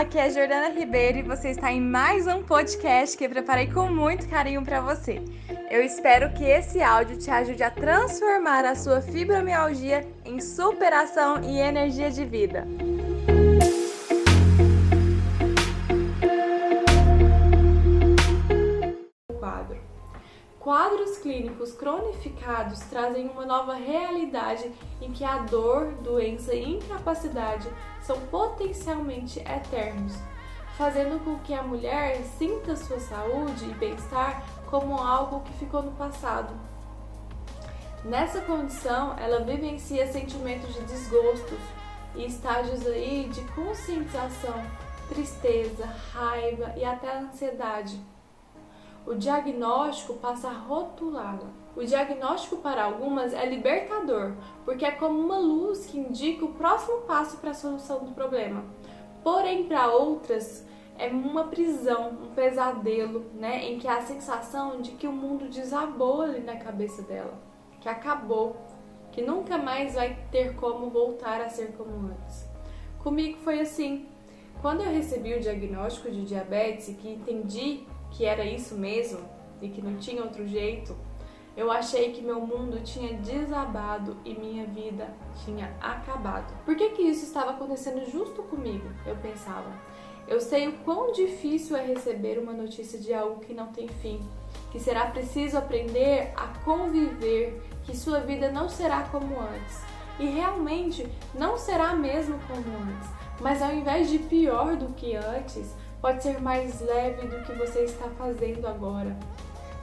aqui é Jordana Ribeiro e você está em mais um podcast que eu preparei com muito carinho para você. Eu espero que esse áudio te ajude a transformar a sua fibromialgia em superação e energia de vida. Quadro. Quadros clínicos cronificados trazem uma nova realidade em que a dor, doença e incapacidade são potencialmente eternos, fazendo com que a mulher sinta sua saúde e bem-estar como algo que ficou no passado. Nessa condição, ela vivencia sentimentos de desgostos e estágios aí de conscientização, tristeza, raiva e até ansiedade o diagnóstico passa a rotulá-la. O diagnóstico para algumas é libertador, porque é como uma luz que indica o próximo passo para a solução do problema. Porém, para outras, é uma prisão, um pesadelo, né, em que há a sensação de que o mundo desabou ali na cabeça dela, que acabou, que nunca mais vai ter como voltar a ser como antes. Comigo foi assim. Quando eu recebi o diagnóstico de diabetes que entendi que era isso mesmo e que não tinha outro jeito, eu achei que meu mundo tinha desabado e minha vida tinha acabado. Por que, que isso estava acontecendo justo comigo? Eu pensava. Eu sei o quão difícil é receber uma notícia de algo que não tem fim, que será preciso aprender a conviver, que sua vida não será como antes. E realmente não será mesmo como antes, mas ao invés de pior do que antes, pode ser mais leve do que você está fazendo agora,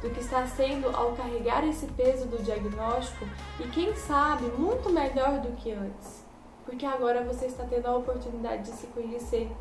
do que está sendo ao carregar esse peso do diagnóstico e quem sabe muito melhor do que antes, porque agora você está tendo a oportunidade de se conhecer